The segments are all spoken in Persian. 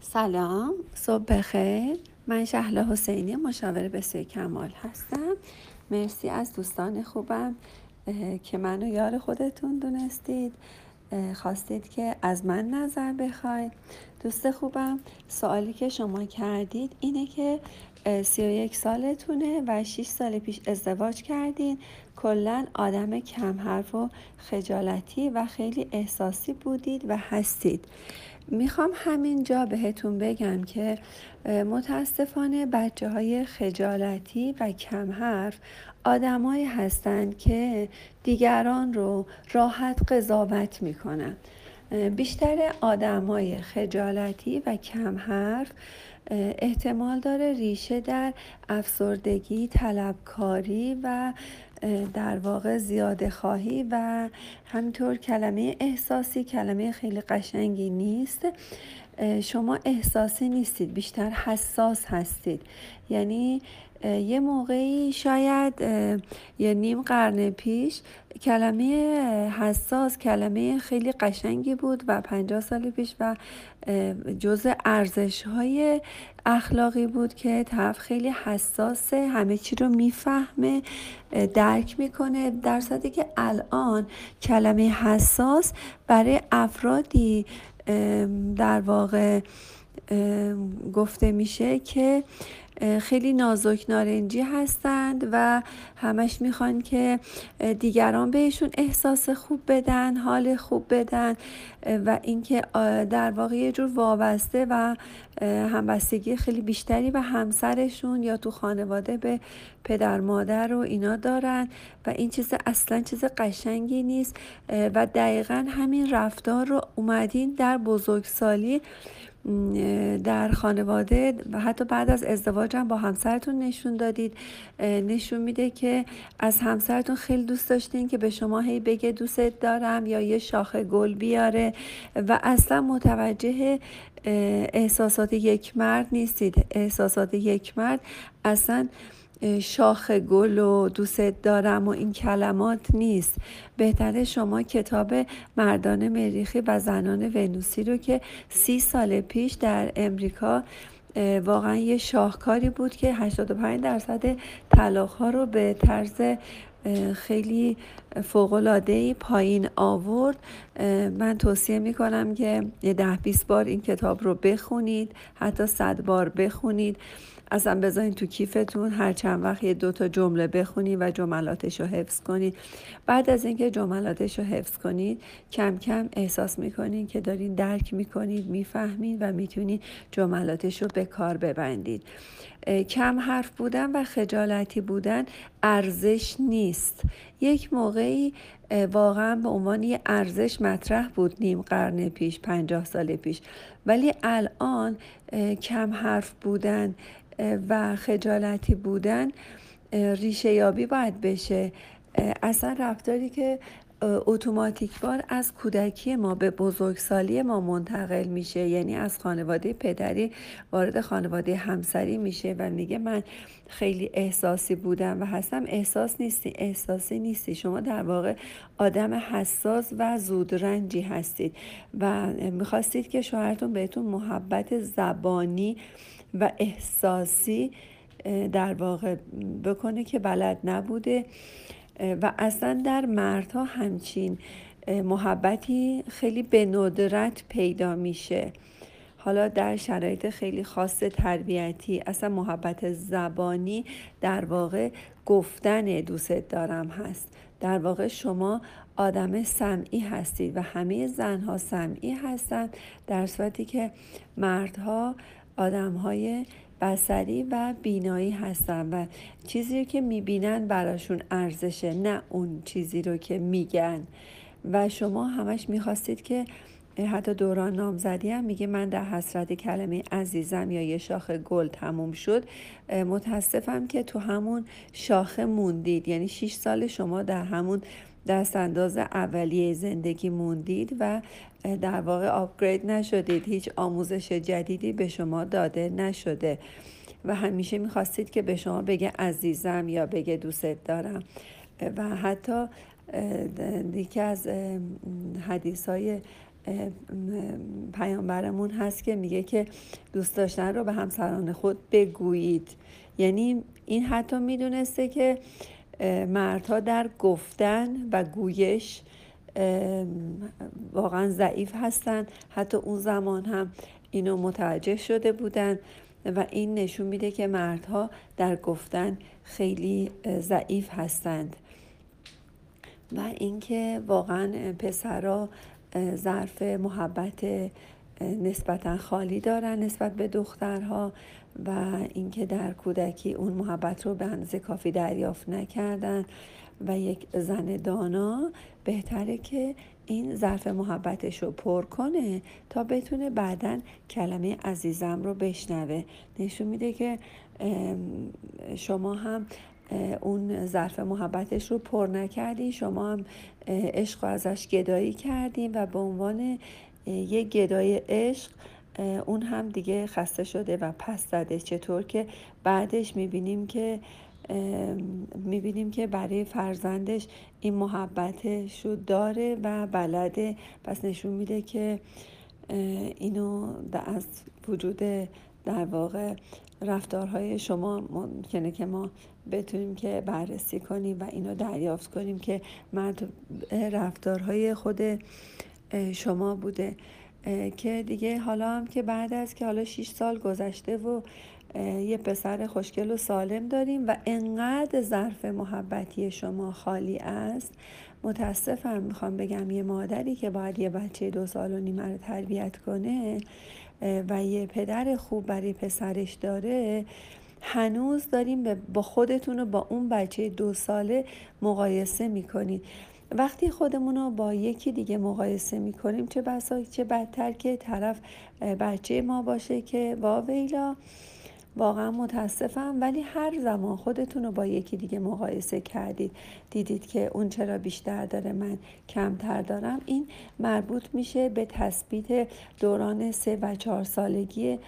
سلام. صبح بخیر. من شهلا حسینی مشاور بسیار کمال هستم. مرسی از دوستان خوبم که منو یار خودتون دونستید. خواستید که از من نظر بخواید. دوست خوبم سوالی که شما کردید اینه که سی و یک سالتونه و 6 سال پیش ازدواج کردین. کلا آدم کم حرف و خجالتی و خیلی احساسی بودید و هستید. می‌خوام همینجا بهتون بگم که متاسفانه بچه های خجالتی و کم حرف آدمایی هستند که دیگران رو راحت قضاوت می‌کنن. بیشتر آدمای خجالتی و کم حرف احتمال داره ریشه در افسردگی، طلبکاری و در واقع زیاده خواهی و همینطور کلمه احساسی کلمه خیلی قشنگی نیست. شما احساسی نیستید بیشتر حساس هستید. یعنی یه موقعی شاید یه نیم قرن پیش کلمه حساس کلمه خیلی قشنگی بود و پنجاه سال پیش و جز ارزش های اخلاقی بود که طرف خیلی حساسه همه چی رو می‌فهمه درک می‌کنه. در صورتی که الان کلمه حساس برای افرادی در واقع گفته میشه که خیلی نازک نارنجی هستند و همش می‌خوان که دیگران بهشون احساس خوب بدن حال خوب بدن و اینکه در واقع یه جور وابسته و همبستگی خیلی بیشتری به همسرشون یا تو خانواده به پدر مادر و اینا دارن و این چیز اصلا چیز قشنگی نیست. و دقیقا همین رفتار رو اومدین در بزرگسالی در خانواده و حتی بعد از ازدواج هم با همسرتون نشون دادید. نشون میده که از همسرتون خیلی دوست داشتین که به شما هی بگه دوستت دارم یا یه شاخه گل بیاره و اصلا متوجه احساسات یک مرد نیستید. احساسات یک مرد اصلا شاخ گل و دوست دارم و این کلمات نیست. بهتره شما کتاب مردان مریخی و زنان ونوسی رو که سی سال پیش در امریکا واقعا یه شاهکاری بود که 85 درصد طلاق ها رو به طرز خیلی فوقلاده پایین آورد. من توصیه می کنم که ده 20 بار این کتاب رو بخونید حتی صد بار بخونید. اصلا بذارین تو کیفتون هر چند وقت یه دوتا جمله بخونید و جملاتش رو حفظ کنید. بعد از اینکه جملاتش رو حفظ کنید کم کم احساس می‌کنید که دارین درک می‌کنید می‌فهمید و می‌تونید جملاتش رو به کار ببندید. کم حرف بودن و خجالتی بودن ارزش نیست. یک موقعی واقعا به عنوان یه ارزش مطرح بود نیم قرن پیش پنجاه سال پیش. ولی الان کم حرف بودن و خجالتی بودن ریشه یابی باید بشه. اصلا رفتاری که اتوماتیک بار از کودکی ما به بزرگسالی ما منتقل میشه. یعنی از خانواده پدری وارد خانواده همسری میشه و میگه من خیلی احساسی بودم و هستم. احساس نیستی احساسی نیستی. شما در واقع آدم حساس و زودرنجی هستید و می‌خواستید که شوهرتون بهتون محبت زبانی و احساسی در واقع بکنه که بلد نبوده. و اصلا در مردها همچین محبتی خیلی به ندرت پیدا میشه. حالا در شرایط خیلی خاص تربیتی اصلا محبت زبانی در واقع گفتن دوست دارم هست. در واقع شما آدم سمعی هستید و همه زنها سمعی هستند در صورتی که مردها آدم های بسری و بینایی هستن و چیزی که می‌بینن براشون ارزشه نه اون چیزی رو که میگن. و شما همش می‌خواستید که حتی دوران نامزدی هم میگه من در حسرت کلمه عزیزم یا یه شاخه گل تموم شد. متاسفم که تو همون شاخه موندید. یعنی 6 سال شما در همون دست انداز اولیه زندگی موندید و در واقع آپگرید نشدید. هیچ آموزش جدیدی به شما داده نشده. و همیشه می‌خواستید که به شما بگه عزیزم یا بگه دوست دارم. و حتی یکی از حدیث های پیامبرمون هست که میگه که دوست داشتن رو به همسران خود بگویید. یعنی این حتی می‌دونسته که مردها در گفتن و گویش واقعا ضعیف هستن حتی اون زمان هم اینو متوجه شده بودن و این نشون میده که مردها در گفتن خیلی ضعیف هستند. و اینکه واقعا پسرا ظرف محبت نسبتا خالی دارن نسبت به دخترها و اینکه در کودکی اون محبت رو به اندازه کافی دریافت نکردن و یک زن دانا بهتره که این ظرف محبتش رو پر کنه تا بتونه بعدا کلمه عزیزم رو بشنوه. نشون میده که شما هم اون ظرف محبتش رو پر نکردی شما هم عشق ازش گدایی کردین و به عنوان یک گدای عشق اون هم دیگه خسته شده و پس زده. چطور که بعدش می‌بینیم که می‌بینیم که برای فرزندش این محبتش رو داره و بلده. پس نشون میده که اینو از وجود در واقع رفتارهای شما ممکنه که ما بتونیم که بررسی کنیم و اینو دریافت کنیم که مرد رفتارهای خود شما بوده. که دیگه حالا هم که بعد از که حالا 6 سال گذشته و یه پسر خوشگل و سالم داریم و انقدر ظرف محبتی شما خالی است متاسفم می‌خوام بگم یه مادری که باید یه بچه دو سال و نیمه رو تربیت کنه و یه پدر خوب برای پسرش داره هنوز داریم با خودتون رو با اون بچه دو ساله مقایسه می‌کنید. وقتی خودمون رو با یکی دیگه مقایسه می‌کنیم چه بسا چه بدتر که طرف بچه ما باشه که واویلا واقعا متاسفم ولی هر زمان خودتون رو با یکی دیگه مقایسه کردید. دیدید که اون چرا بیشتر داره من کمتر دارم. این مربوط میشه به تثبیت دوران سه و چهار سالگی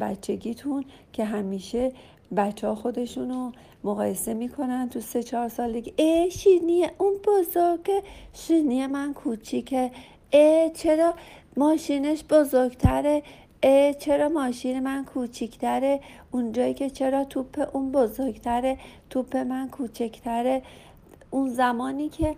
بچگیتون که همیشه بچه ها خودشون رو مقایسه می‌کنن تو سه چهار سالگی ای شیرنی اون بزرگه شیرنی من کوچیکه. ای چرا ماشینش بزرگتره؟ اه چرا ماشین من کوچیکتره؟ اونجایی که چرا توپ اون بزرگتره؟ توپ من کوچکتره؟ اون زمانی که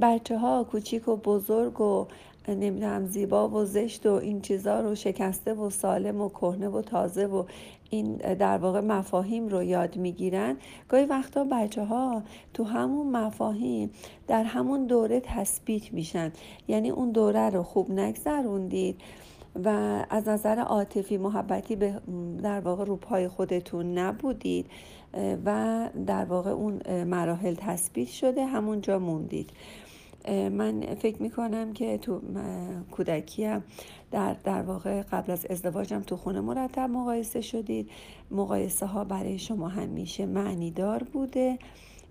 بچه ها کوچیک و بزرگ و نمی‌دونم زیبا و زشت و این چیزا رو شکسته و سالم و کهنه و تازه و این در واقع مفاهیم رو یاد می‌گیرن. گاهی وقتا بچه ها تو همون مفاهیم در همون دوره تثبیت میشن. یعنی اون دوره رو خوب نگذروندید و از نظر عاطفی محبتی به در واقع روپای خودتون نبودید و در واقع اون مراحل تثبیت شده همونجا موندید. من فکر می‌کنم که تو کودکیم در, در واقع قبل از ازدواجم تو خونه مرتب مقایسه شدید. مقایسه ها برای شما همیشه معنیدار بوده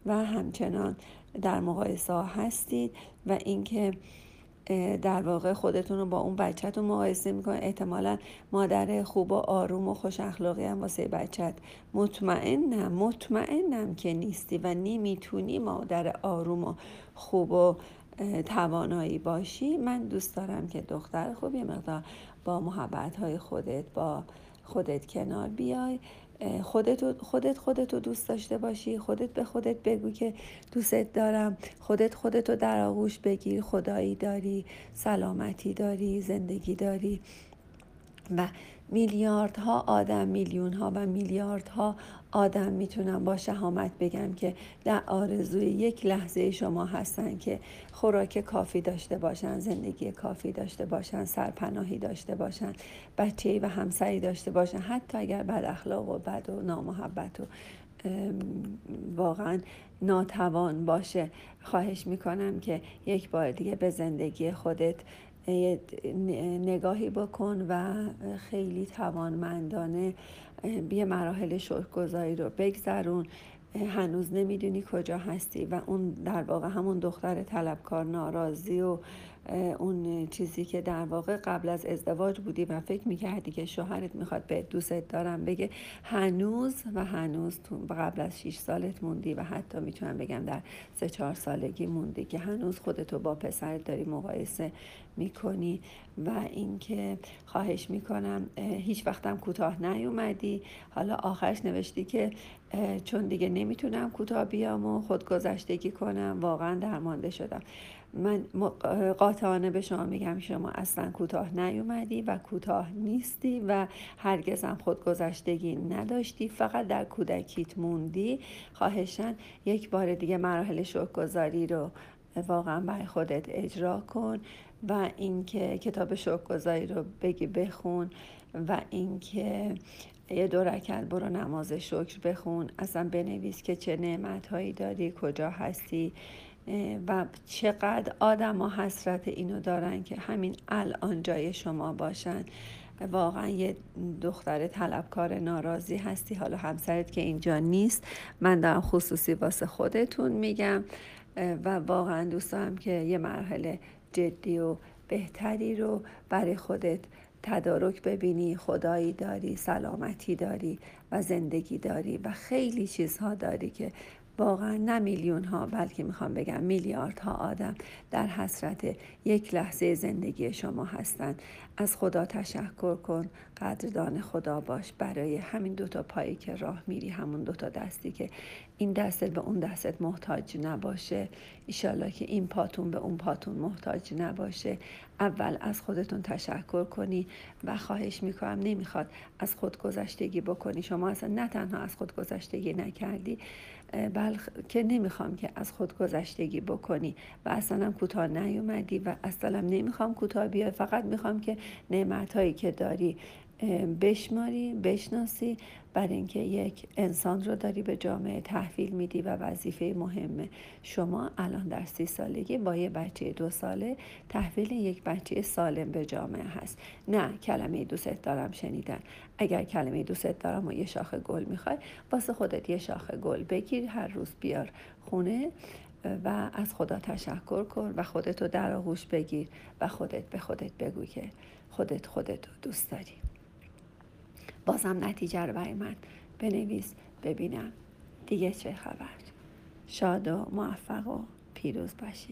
و همچنان در مقایسه ها هستید و اینکه در واقع خودتون رو با اون بچهتون مقایسه می‌کنه احتمالا مادر خوب و آروم و خوش اخلاقی هم واسه بچت مطمئنم مطمئنم که نیستی و نمی‌تونی مادر آروم و خوب و توانایی باشی. من دوست دارم که دختر خوب یه مقدار با محبت های خودت با خودت کنار بیای. خودت خودت خودت دوست داشته باشی خودت به خودت بگو که دوستت دارم. خودت خودت رو در آغوش بگیر. خدایی داری سلامتی داری زندگی داری. و میلیاردها آدم میلیون ها و میلیاردها آدم می‌تونم با شهامت بگم که در آرزوی یک لحظه شما هستن که خوراک کافی داشته باشن زندگی کافی داشته باشن سرپناهی داشته باشن بچه و همسری داشته باشن. حتی اگر بد اخلاق و بد و نامحبت و واقعا ناتوان باشه خواهش می‌کنم که یک بار دیگه به زندگی خودت نگاهی بکن و خیلی توانمندانه یه مراحل شکرگذاری رو بگذرون. هنوز نمی‌دونی کجا هستی و اون در واقع همون دختر طلبکار ناراضی و اون چیزی که در واقع قبل از ازدواج بودی و فکر می‌کردی که شوهرت می‌خواد به دوست دارم بگه هنوز و هنوز تو قبل از 6 سالت موندی و حتی می‌تونم بگم در سه چهار سالگی موندی که هنوز خودتو با پسرت داری مقایسه می‌کنی و اینکه خواهش می‌کنم هیچ وقتم کوتاه نیومدی. حالا آخرش نوشتی که چون دیگه نمی‌تونم کوتاه بیام و خودگذشتگی کنم واقعا درمانده شدم. من قاطعانه به شما میگم شما اصلا کوتاه نیومدی و کوتاه نیستی و هرگزم خودگذشتگی نداشتی فقط در کودکیت موندی. خواهشن یک بار دیگه مراحل شکرگذاری رو واقعا برای خودت اجرا کن و اینکه کتاب شکرگذاری رو بگی بخون و اینکه یه دو رکت برو نماز شکر بخون. اصلا بنویس که چه نعمت هایی داری کجا هستی. و چقدر آدم ها حسرت اینو دارن که همین الان جای شما باشن. واقعا یه دختر طلبکار ناراضی هستی. حالا همسرت که اینجا نیست. من دارم خصوصی واسه خودتون میگم. و واقعا دوست دارم که یه مرحله جدی و بهتری رو برای خودت تدارک ببینی. خدایی داری سلامتی داری و زندگی داری و خیلی چیزها داری که واقعا نه میلیون ها بلکه می‌خوام بگم میلیاردها آدم در حسرت یک لحظه زندگی شما هستند از خدا تشکر کن قدردان خدا باش. برای همین دوتا پایی که راه میری همون دوتا دستی که این دستت به اون دستت محتاج نباشه. ایشالله که این پاتون به اون پاتون محتاج نباشه. اول از خودتون تشکر کنی و خواهش می‌کنم نمی‌خواد از خودگذشتگی بکنی. شما اصلا نه تنها از خودگذشتگی نکردی بلکه نمی‌خوام که از خودگذشتگی بکنی و اصلا هم کوتاه نیومدی و اصلا نمی‌خوام کوتاه بیای. فقط می‌خوام که نعمت هایی که داری بشماری بشناسی برای اینکه یک انسان رو داری به جامعه تحویل میدی و وظیفه مهمه شما الان در سی سالگی با یه بچه دو ساله تحویل یک بچه سالم به جامعه هست. نه کلمه دوست دارم شنیدن. اگر کلمه دوست دارم و یه شاخه گل می‌خوای واسه خودت یه شاخه گل بگیر هر روز بیار خونه و از خدا تشکر کن و خودتو در آغوش بگیر و خودت به خودت بگو که خودت خودتو دوست داری. بازم نتیجه رو برای من بنویس ببینم. دیگه چه خبر؟ شاد و موفق و پیروز باشید.